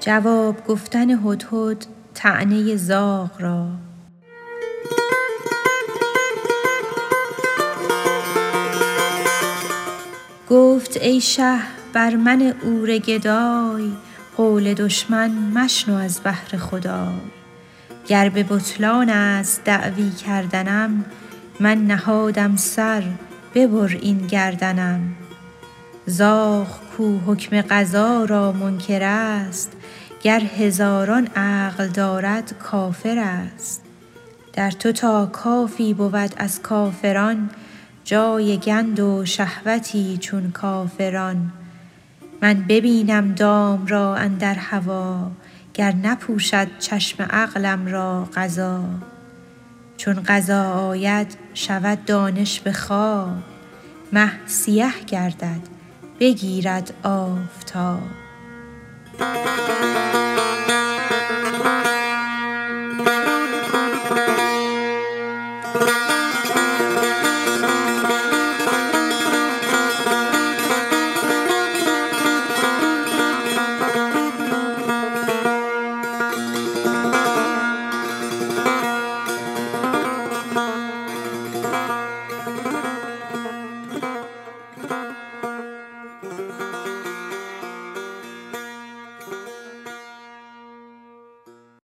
جواب گفتن هدهد طعنه زاغ را. گفت ای شه بر من عور گدای قول دشمن مشنو از بهر خدای. گر به بطلان است دعوی کردنم من نهادم سر ببر این گردنم. زاغ کو حکم قضا را منکر است گر هزاران عقل دارد کافر است. در تو تا کافی بود از کافران جای گند و شهوتی چون کافران. من ببینم دام را اندر هوا گر نپوشد چشم عقلم را قضا. چون قضا آید شود دانش به خواب مه سیه گردد. بگیرد آفتاب.